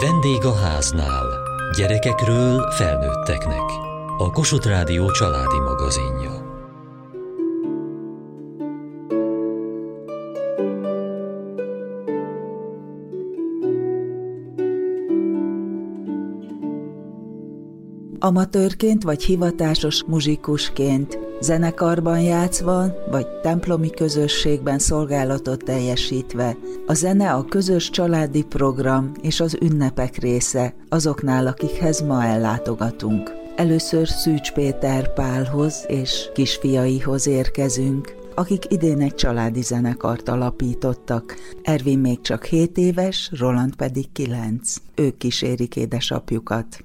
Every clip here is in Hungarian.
Vendég a háznál. Gyerekekről felnőtteknek. A Kossuth Rádió családi magazinja. Amatőrként vagy hivatásos muzsikusként, zenekarban játszva vagy templomi közösségben szolgálatot teljesítve. A zene a közös családi program és az ünnepek része azoknál, akikhez ma ellátogatunk. Először Szűcs Péter Pálhoz és kisfiaihoz érkezünk, akik idén egy családi zenekart alapítottak. Ervin még csak 7 éves, Roland pedig 9. Ők kísérik édesapjukat.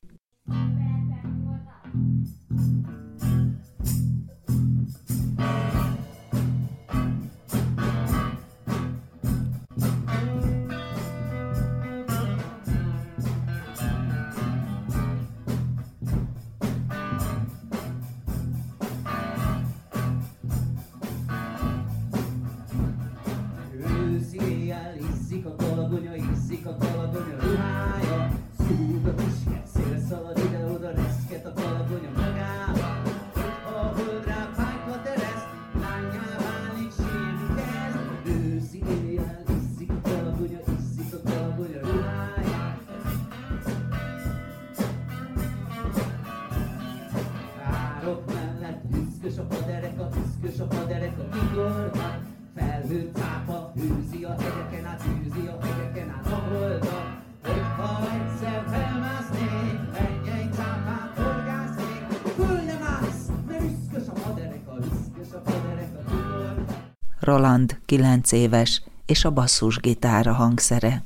Roland, 9 éves, és a basszusgitára hangszere.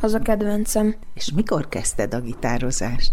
Az a kedvencem. És mikor kezdted a gitározást?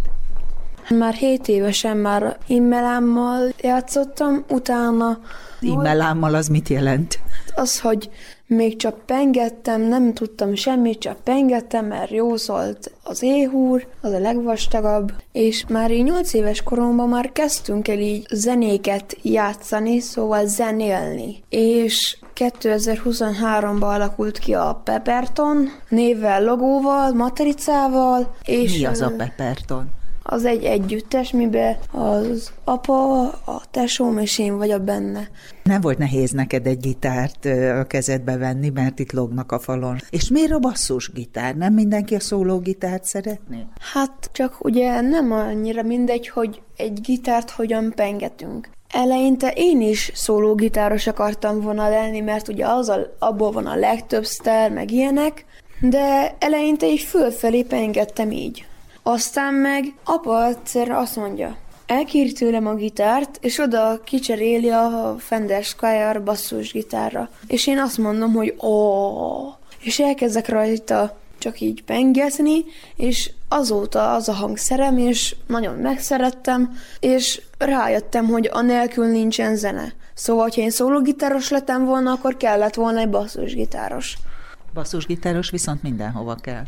Már 7 évesen már immelámmal játszottam, utána... Immelámmal az mit jelent? Az, hogy még csak pengettem, nem tudtam semmit, csak pengettem, mert jó szólt az éhúr, az a legvastagabb, és már így 8 éves koromban már kezdtünk el így zenéket játszani, szóval zenélni. És 2023-ban alakult ki a Pepperton, névvel, logóval, matricával. És Mi az a Pepperton? Az egy együttes, miben az apa, a tesóm és én vagyok benne. Nem volt nehéz neked egy gitárt a kezedbe venni, mert itt lognak a falon. És miért a basszusgitár? Nem mindenki a szólógitárt szeretné? Hát csak ugye nem annyira mindegy, hogy egy gitárt hogyan pengetünk. Eleinte én is szólógitáros akartam volna lenni, mert ugye az a, abból van a legtöbb sztár, meg ilyenek, de eleinte is fölfelé pengettem így. Aztán meg apa egyszer azt mondja, elkéri tőlem a gitárt, és oda kicseréli a Fender Squire basszusgitárra. És én azt mondom, hogy ó, és elkezdek rajta csak így pengetni, és azóta az a hangszerem, és nagyon megszerettem, és rájöttem, hogy a nélkül nincsen zene. Szóval, ha én szólógitáros lettem volna, akkor kellett volna egy basszusgitáros. Basszusgitáros viszont mindenhova kell.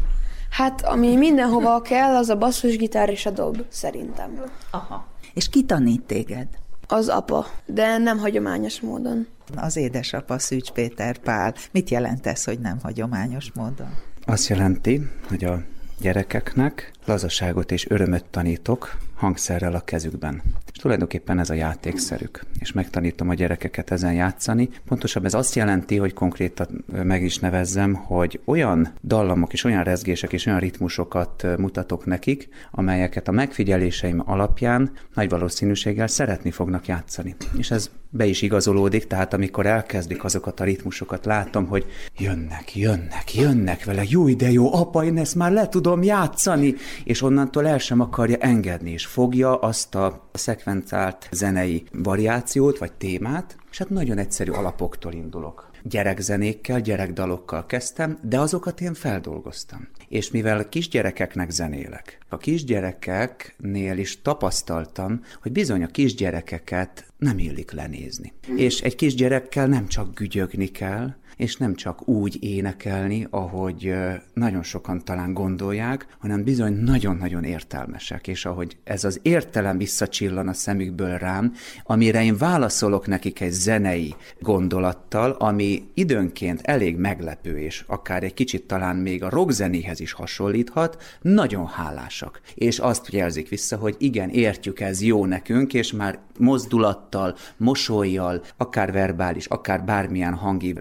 Hát, ami mindenhova kell, az a basszusgitár és a dob, szerintem. Aha. És ki tanít téged? Az apa, de nem hagyományos módon. Az édesapa Szűcs Péter Pál. Mit jelent ez, hogy nem hagyományos módon? Azt jelenti, hogy a gyerekeknek lazaságot és örömöt tanítok hangszerrel a kezükben. És tulajdonképpen ez a játékszerük, és megtanítom a gyerekeket ezen játszani. Pontosabb ez azt jelenti, hogy konkrétan meg is nevezzem, hogy olyan dallamok és olyan rezgések és olyan ritmusokat mutatok nekik, amelyeket a megfigyeléseim alapján nagy valószínűséggel szeretni fognak játszani. És ez be is igazolódik, tehát amikor elkezdik azokat a ritmusokat, látom, hogy jönnek, jönnek, jönnek vele, jó de jó, apa, én ezt már le tudom játszani, és onnantól el sem akarja engedni, és fogja azt a szekvenciált zenei variációt, vagy témát, és hát nagyon egyszerű alapoktól indulok. Gyerekzenékkel, gyerekdalokkal kezdtem, de azokat én feldolgoztam. És mivel kisgyerekeknek zenélek, a kisgyerekeknél is tapasztaltam, hogy bizony a kisgyerekeket nem illik lenézni. És egy kisgyerekkel nem csak gügyögni kell, és nem csak úgy énekelni, ahogy nagyon sokan talán gondolják, hanem bizony nagyon-nagyon értelmesek, és ahogy ez az értelem visszacsillan a szemükből rám, amire én válaszolok nekik egy zenei gondolattal, ami időnként elég meglepő, és akár egy kicsit talán még a rockzenéhez is hasonlíthat, nagyon hálásak. És azt jelzik vissza, hogy igen, értjük, ez jó nekünk, és már mozdulattal, mosolyjal, akár verbális, akár bármilyen hangi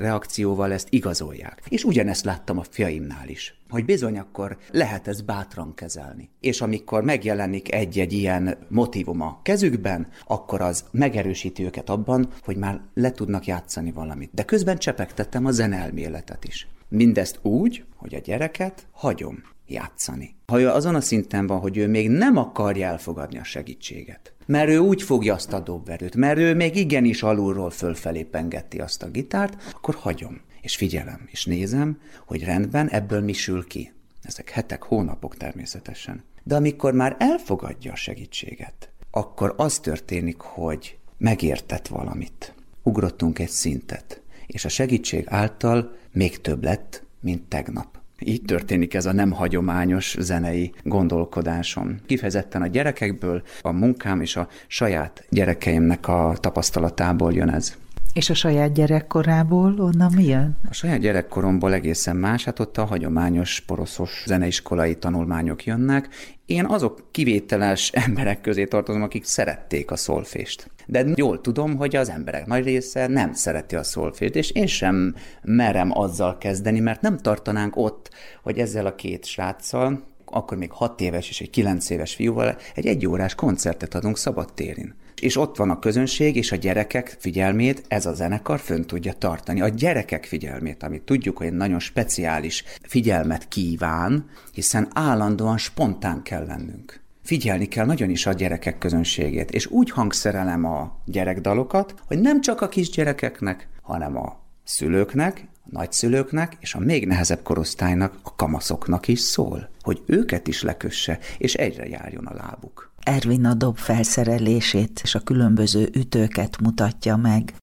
reakcióval ezt igazolják. És ugyanezt láttam a fiaimnál is hogy bizony akkor lehet ezt bátran kezelni. És amikor megjelenik egy-egy ilyen motivum a kezükben, akkor az megerősíti őket abban, hogy már le tudnak játszani valamit. De közben csepegtettem a zenelméletet is. Mindezt úgy, hogy a gyereket hagyom játszani. Ha ő azon a szinten van, hogy ő még nem akarja elfogadni a segítséget, mert ő úgy fogja azt a dobverőt, mert ő még igenis alulról fölfelé pengeti azt a gitárt, akkor hagyom, és figyelem, és nézem, hogy rendben, ebből mi sül ki. Ezek hetek, hónapok természetesen. De amikor már elfogadja a segítséget, akkor az történik, hogy megértett valamit. Ugrottunk egy szintet, és a segítség által még több lett, mint tegnap. Így történik ez a nem hagyományos zenei gondolkodásom. Kifejezetten a gyerekekből, a munkám és a saját gyerekeimnek a tapasztalatából jön ez. És a saját gyerekkorából onnan mi jön? A saját gyerekkoromból egészen más, hát ott a hagyományos poroszos zeneiskolai tanulmányok jönnek. Én azok kivételes emberek közé tartozom, akik szerették a szolfést. De jól tudom, hogy az emberek nagy része nem szereti a szolfést, és én sem merem azzal kezdeni, mert nem tartanánk ott, hogy ezzel a két sráccal, akkor még hat éves és egy kilenc éves fiúval egy egyórás koncertet adunk szabadtérin és ott van a közönség, és a gyerekek figyelmét ez a zenekar fönn tudja tartani. A gyerekek figyelmét, amit tudjuk, hogy nagyon speciális figyelmet kíván, hiszen állandóan spontán kell lennünk. Figyelni kell nagyon is a gyerekek közönségét, és úgy hangszerelem a gyerekdalokat, hogy nem csak a kisgyerekeknek, hanem a szülőknek, a nagyszülőknek és a még nehezebb korosztálynak, a kamaszoknak is szól, hogy őket is lekösse, és egyre járjon a lábuk. Ervin a dob felszerelését és a különböző ütőket mutatja meg.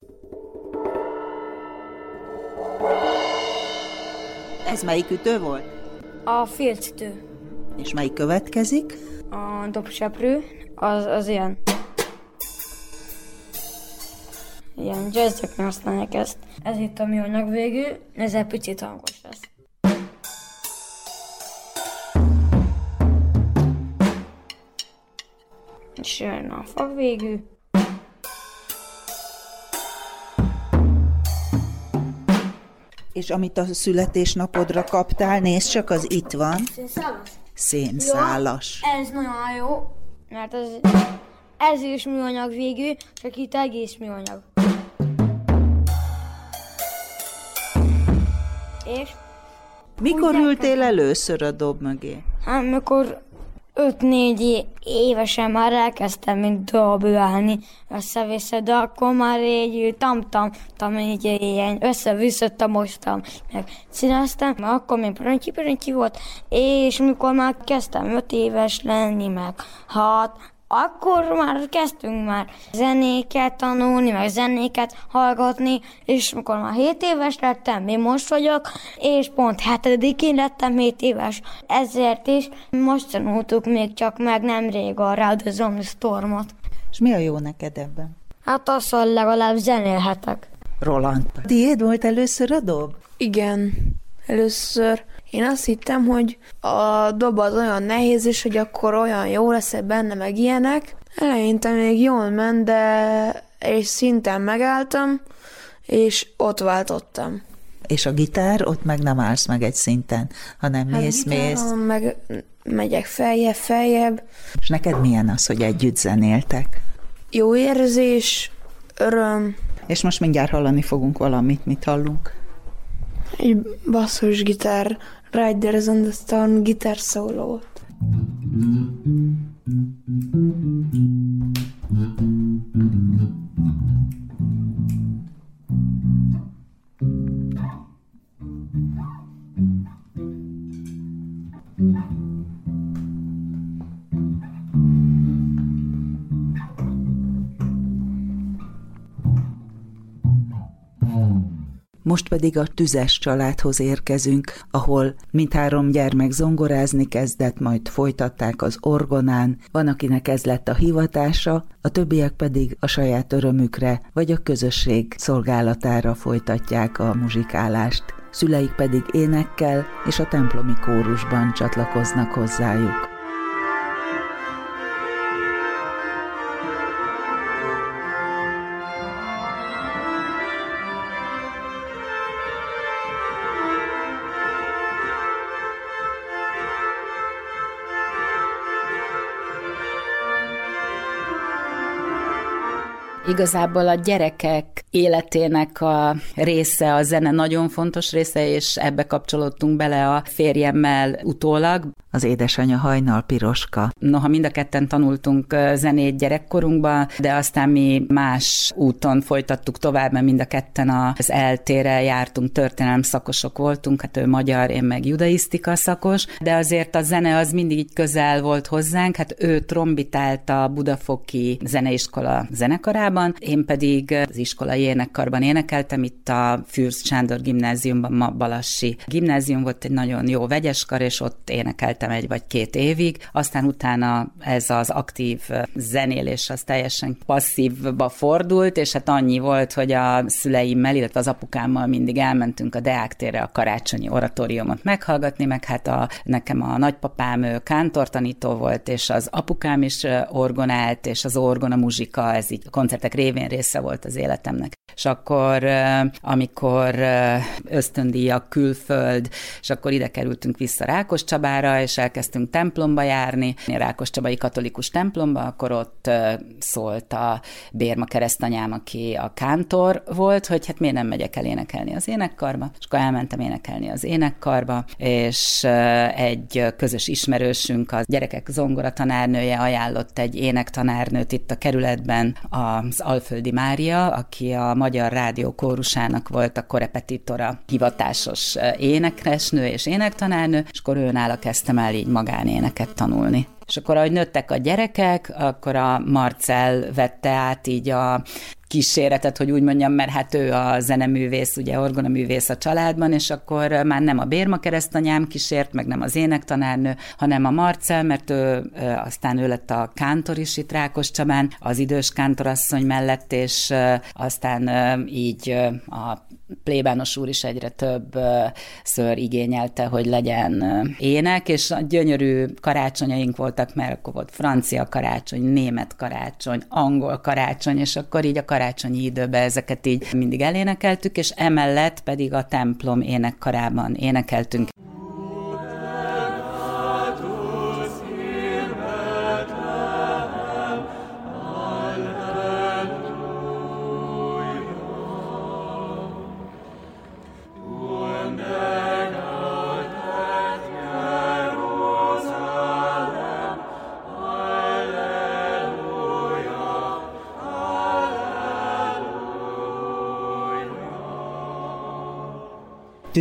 Ez melyik ütő volt? A félcitő. És melyik következik? A dobseprő, az, az ilyen. Ilyen jazzeknél használják ezt. Ez itt a műanyag végű, ez egy picit hangos lesz. És jön a fa végű. És amit a születésnapodra kaptál, nézd csak, az itt van. Szénszálas. Szénszálas. Ez nagyon jó, mert ez, ez is műanyag végű, csak itt egész műanyag. És Mikor ültél először a dob mögé? hát, amikor 5-4 évesen már elkezdtem mint dobálni össze-vissza, de akkor már így tam-tam, tam így ilyen össze-vissza mostam, meg színeztem, mert akkor még pröntyi-pröntyi volt, és mikor már kezdtem 5 éves lenni, meg 6, akkor már kezdtünk már zenéket tanulni, meg zenéket hallgatni, és mikor már 7 éves lettem, én most vagyok, és pont hetedikén lettem 7 éves. Ezért is most tanultuk még csak meg nemrég a Ride the Stormot. És mi a jó neked ebben? Hát az, hogy legalább zenélhetek. Roland. Tiéd volt először a dob? Igen, először én azt hittem, hogy a dob az olyan nehéz, és hogy akkor olyan jó lesz benne, meg ilyenek. Eleinte még jól ment, de és szinten megálltam, és ott váltottam. És a gitár, ott meg nem állsz meg egy szinten, hanem mész, mész. gitáron meg megyek feljebb, feljebb. És neked milyen az, hogy együtt zenéltek? Jó érzés, öröm, És most mindjárt hallani fogunk valamit, mit hallunk? egy basszusgitár, Riders on the Storm gitár szólót. Most pedig a tüzes családhoz érkezünk, ahol mindhárom gyermek zongorázni kezdett, majd folytatták az orgonán, van, akinek ez lett a hivatása, a többiek pedig a saját örömükre vagy a közösség szolgálatára folytatják a muzsikálást. Szüleik pedig énekkel és a templomi kórusban csatlakoznak hozzájuk. Igazából a gyerekek életének a része, a zene nagyon fontos része, és ebbe kapcsolódtunk bele a férjemmel utólag. Az édesanyja hajnal piroska. Noha mind a ketten tanultunk zenét gyerekkorunkban, de aztán mi más úton folytattuk tovább, mert mind a ketten az eltére jártunk, történelem szakosok voltunk, hát ő magyar, én meg judaisztika szakos, de azért a zene az mindig így közel volt hozzánk, hát ő trombitált a Budafoki Zeneiskola zenekarában, én pedig az iskolai énekkarban énekeltem, itt a Fürst Sándor gimnáziumban, ma Balassi gimnázium volt egy nagyon jó vegyeskar, és ott énekeltem egy vagy két évig, aztán utána ez az aktív zenélés az teljesen passzívba fordult, és hát annyi volt, hogy a szüleimmel, illetve az apukámmal mindig elmentünk a Deák térre a karácsonyi oratóriumot meghallgatni, meg hát a, nekem a nagypapám ő kántortanító volt, és az apukám is orgonált, és az orgona muzsika, ez így koncertek révén része volt az életemnek. És akkor, amikor ösztöndíjak, külföld, és akkor ide kerültünk vissza Rákos Csabára, és elkezdtünk templomba járni, Rákos Csabai katolikus templomba, akkor ott szólt a Bérma keresztanyám, aki a kántor volt, hogy hát miért nem megyek el énekelni az énekkarba, és akkor elmentem énekelni az énekkarba, és egy közös ismerősünk, a gyerekek zongora tanárnője ajánlott egy énektanárnőt itt a kerületben, az Alföldi Mária, aki a Magyar Rádió kórusának volt a korepetitora, hivatásos énekresnő és énektanárnő, és akkor őnála kezdtem el így magánéneket tanulni. És akkor, ahogy nőttek a gyerekek, akkor a Marcel vette át így a kíséretet, hogy úgy mondjam, mert hát ő a zeneművész, ugye orgonaművész a családban, és akkor már nem a Bérma keresztanyám kísért, meg nem az énektanárnő, hanem a Marcel, mert ő aztán ő lett a kántor is itt Rákos Csabán, az idős kántorasszony mellett, és aztán így a plébános úr is egyre több ször igényelte, hogy legyen ének, és gyönyörű karácsonyaink voltak, mert akkor volt francia karácsony, német karácsony, angol karácsony, és akkor így a karácsonyi időben ezeket így mindig elénekeltük, és emellett pedig a templom énekkarában énekeltünk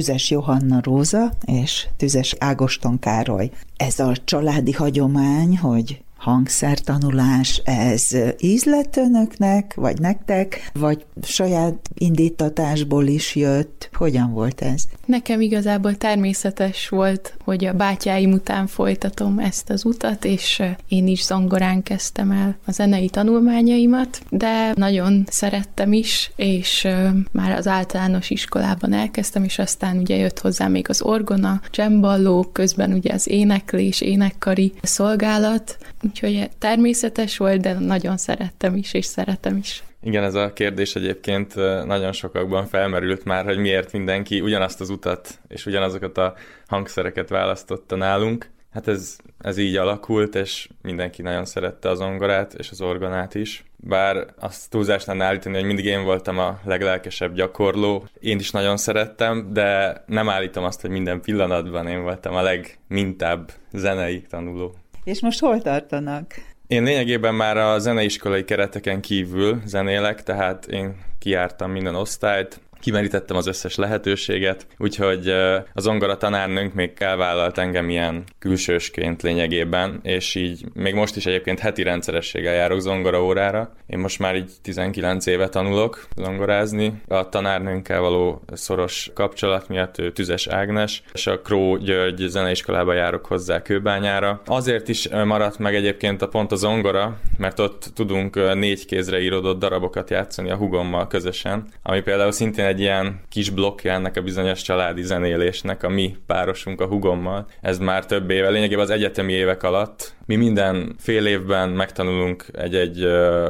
Tüzes Johanna Róza és Tüzes Ágoston Károly. Ez a családi hagyomány, hogy hangszertanulás, ez ízlett önöknek, vagy nektek, vagy saját indítatásból is jött? Hogyan volt ez? Nekem igazából természetes volt, hogy a bátyáim után folytatom ezt az utat, és én is zongorán kezdtem el a zenei tanulmányaimat, de nagyon szerettem is, és már az általános iskolában elkezdtem, és aztán ugye jött hozzá még az orgona, csemballó, közben ugye az éneklés, énekkari szolgálat, úgyhogy természetes volt, de nagyon szerettem is, és szeretem is. Igen, ez a kérdés egyébként nagyon sokakban felmerült már, hogy miért mindenki ugyanazt az utat és ugyanazokat a hangszereket választotta nálunk. Hát ez, ez így alakult, és mindenki nagyon szerette az zongorát és az orgonát is. Bár azt túlzás lenne állítani, hogy mindig én voltam a leglelkesebb gyakorló. Én is nagyon szerettem, de nem állítom azt, hogy minden pillanatban én voltam a legmintább zenei tanuló. És most hol tartanak? Én lényegében már a zeneiskolai kereteken kívül zenélek, tehát én kiártam minden osztályt, kimerítettem az összes lehetőséget, úgyhogy az zongora tanárnőnk még elvállalt engem ilyen külsősként lényegében, és így még most is egyébként heti rendszerességgel járok zongora órára. Én most már így 19 éve tanulok zongorázni. A tanárnőnkkel való szoros kapcsolat miatt ő Tüzes Ágnes, és a Kró György zeneiskolába járok hozzá Kőbányára. Azért is maradt meg egyébként a pont a zongora, mert ott tudunk négy kézre íródott darabokat játszani a hugommal közösen, ami például szintén egy ilyen kis blokkja ennek a bizonyos családi zenélésnek, a mi párosunk a hugommal. Ez már több éve, lényegében az egyetemi évek alatt mi minden fél évben megtanulunk egy-egy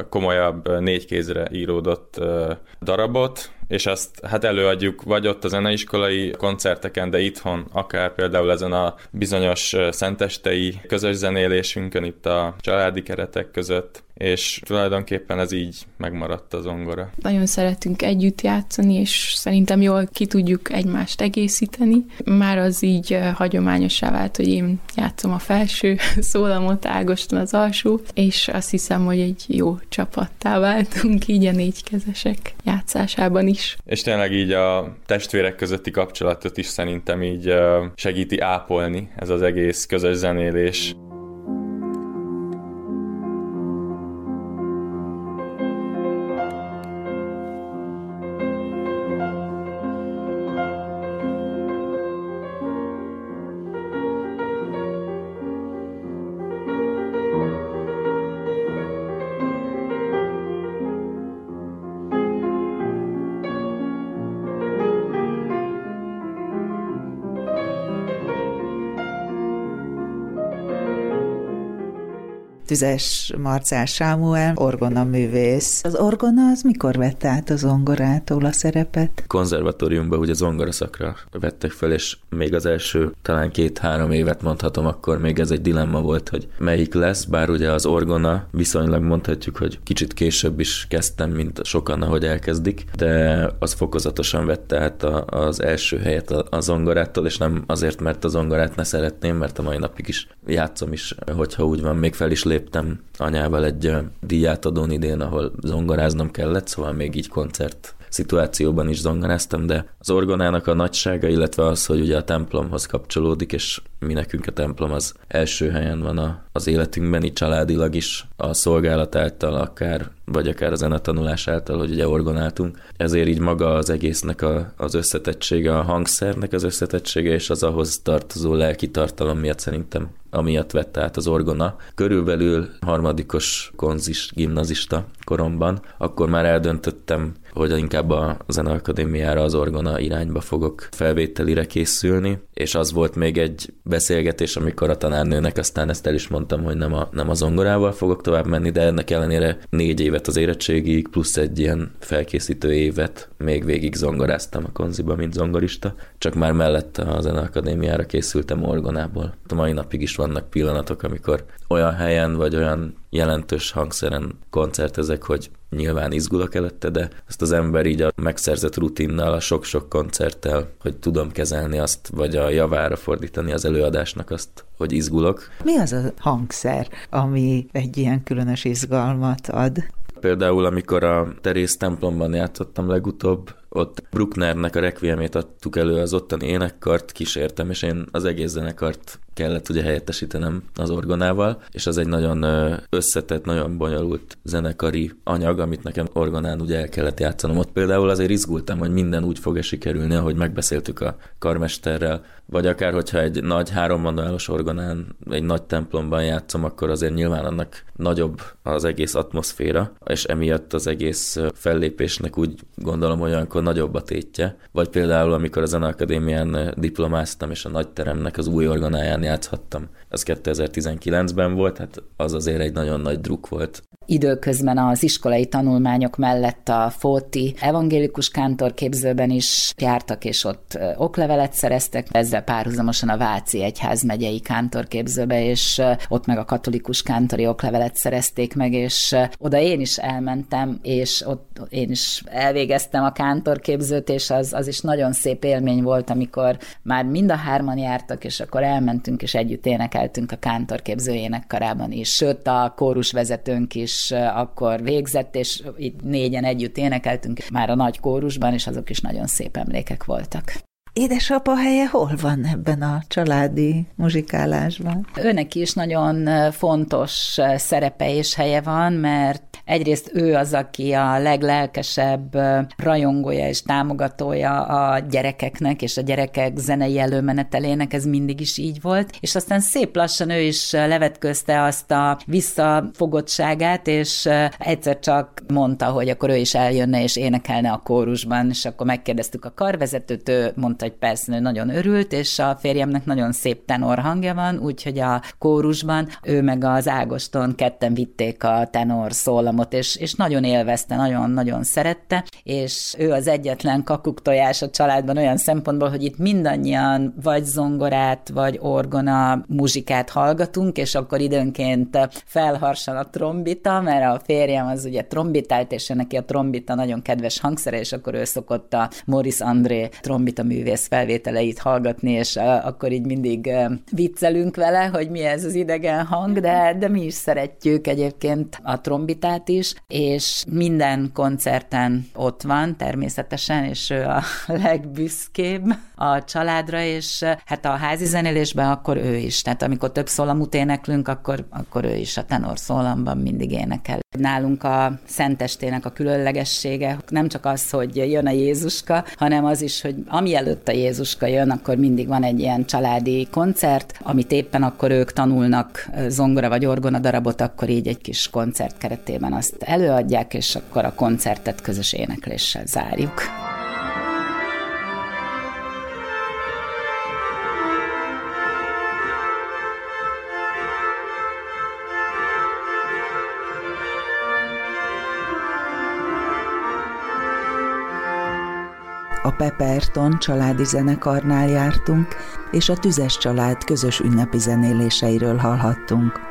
komolyabb négy kézre íródott darabot, és azt hát előadjuk vagy ott a zeneiskolai koncerteken, de itthon, akár például ezen a bizonyos szentestei közös zenélésünkön itt a családi keretek között, és tulajdonképpen ez így megmaradt az zongora. Nagyon szeretünk együtt játszani, és szerintem jól ki tudjuk egymást egészíteni. Már az így hagyományosá vált, hogy én játszom a felső szólamot, Ágoston az alsó, és azt hiszem, hogy egy jó csapattá váltunk így a négykezesek játszásában is. És tényleg így a testvérek közötti kapcsolatot is szerintem így segíti ápolni ez az egész közös zenélés. Tüzes Marcál Sámuel, orgona művész. Az orgona az mikor vette át az zongorától a szerepet? Konzervatóriumban ugye zongora szakra vettek fel, és még az első talán két-három évet mondhatom, akkor még ez egy dilemma volt, hogy melyik lesz, bár ugye az orgona viszonylag mondhatjuk, hogy kicsit később is kezdtem, mint sokan, ahogy elkezdik, de az fokozatosan vette át a, az első helyet a, a zongorától, és nem azért, mert a zongorát ne szeretném, mert a mai napig is játszom is, hogyha úgy van, még fel is lép léptem anyával egy díjátadón idén, ahol zongoráznom kellett, szóval még így koncert szituációban is zongoráztam, de az orgonának a nagysága, illetve az, hogy ugye a templomhoz kapcsolódik, és mi nekünk a templom az első helyen van a, az életünkben, így családilag is a szolgálat által akár, vagy akár a zenetanulás által, hogy ugye orgonáltunk. Ezért így maga az egésznek a, az összetettsége, a hangszernek az összetettsége, és az ahhoz tartozó lelki tartalom miatt szerintem amiatt vette át az orgona. Körülbelül harmadikos konzis gimnazista koromban, akkor már eldöntöttem, hogy inkább a Zeneakadémiára az orgona irányba fogok felvételire készülni, és az volt még egy beszélgetés, amikor a tanárnőnek aztán ezt el is mondtam, hogy nem a, nem a zongorával fogok tovább menni, de ennek ellenére négy évet az érettségig, plusz egy ilyen felkészítő évet még végig zongoráztam a konziba, mint zongorista, csak már mellette a Zeneakadémiára készültem orgonából. A mai napig is vannak pillanatok, amikor olyan helyen vagy olyan jelentős hangszeren koncertezek, hogy nyilván izgulok előtte, de ezt az ember így a megszerzett rutinnal, a sok-sok koncerttel, hogy tudom kezelni azt, vagy a javára fordítani az előadásnak azt, hogy izgulok. Mi az a hangszer, ami egy ilyen különös izgalmat ad? Például, amikor a Terész templomban játszottam legutóbb, ott Brucknernek a requiemét adtuk elő, az ottani énekkart kísértem, és én az egész zenekart kellett ugye helyettesítenem az orgonával, és az egy nagyon összetett, nagyon bonyolult zenekari anyag, amit nekem orgonán ugye el kellett játszanom. Ott például azért izgultam, hogy minden úgy fog-e sikerülni, ahogy megbeszéltük a karmesterrel, vagy akár, hogyha egy nagy hárommanuálos orgonán, egy nagy templomban játszom, akkor azért nyilván annak nagyobb az egész atmoszféra, és emiatt az egész fellépésnek úgy gondolom, hogy olyankor nagyobb a tétje. Vagy például, amikor a Zeneakadémián diplomáztam, és a nagy teremnek az új orgonáján játszhattam. Az 2019-ben volt, hát az azért egy nagyon nagy druk volt. Időközben az iskolai tanulmányok mellett a Fóti evangélikus kántorképzőben is jártak, és ott oklevelet szereztek, ezzel párhuzamosan a Váci Egyház megyei kántorképzőbe, és ott meg a katolikus kántori oklevelet szerezték meg, és oda én is elmentem, és ott én is elvégeztem a kántorképzőt, és az, az is nagyon szép élmény volt, amikor már mind a hárman jártak, és akkor elmentünk és együtt énekeltünk a kántorképző énekkarában is. Sőt, a kórusvezetőnk is akkor végzett, és itt négyen együtt énekeltünk már a nagy kórusban, és azok is nagyon szép emlékek voltak. Édesapa helye hol van ebben a családi muzsikálásban? Őnek is nagyon fontos szerepe és helye van, mert egyrészt ő az, aki a leglelkesebb rajongója és támogatója a gyerekeknek és a gyerekek zenei előmenetelének, ez mindig is így volt, és aztán szép lassan ő is levetközte azt a visszafogottságát, és egyszer csak mondta, hogy akkor ő is eljönne és énekelne a kórusban, és akkor megkérdeztük a karvezetőt, ő mondta, hogy persze nagyon örült, és a férjemnek nagyon szép tenor hangja van, úgyhogy a kórusban ő meg az Ágoston ketten vitték a tenor szólamot, és, és nagyon élvezte, nagyon-nagyon szerette, és ő az egyetlen kakuktojás a családban olyan szempontból, hogy itt mindannyian vagy zongorát, vagy orgona muzsikát hallgatunk, és akkor időnként felharsan a trombita, mert a férjem az ugye trombitált, és neki a trombita nagyon kedves hangszere, és akkor ő szokott a Morris André trombita művé művész felvételeit hallgatni, és akkor így mindig viccelünk vele, hogy mi ez az idegen hang, de, de mi is szeretjük egyébként a trombitát is, és minden koncerten ott van természetesen, és ő a legbüszkébb a családra, és hát a házi zenélésben akkor ő is. Tehát amikor több szólamut éneklünk, akkor, akkor ő is a tenor szólamban mindig énekel. Nálunk a szentestének a különlegessége nem csak az, hogy jön a Jézuska, hanem az is, hogy ami előtt a Jézuska jön, akkor mindig van egy ilyen családi koncert, amit éppen akkor ők tanulnak zongora vagy orgona darabot, akkor így egy kis koncert keretében azt előadják, és akkor a koncertet közös énekléssel zárjuk. A Pepperton családi zenekarnál jártunk, és a Tüzes család közös ünnepi zenéléseiről hallhattunk.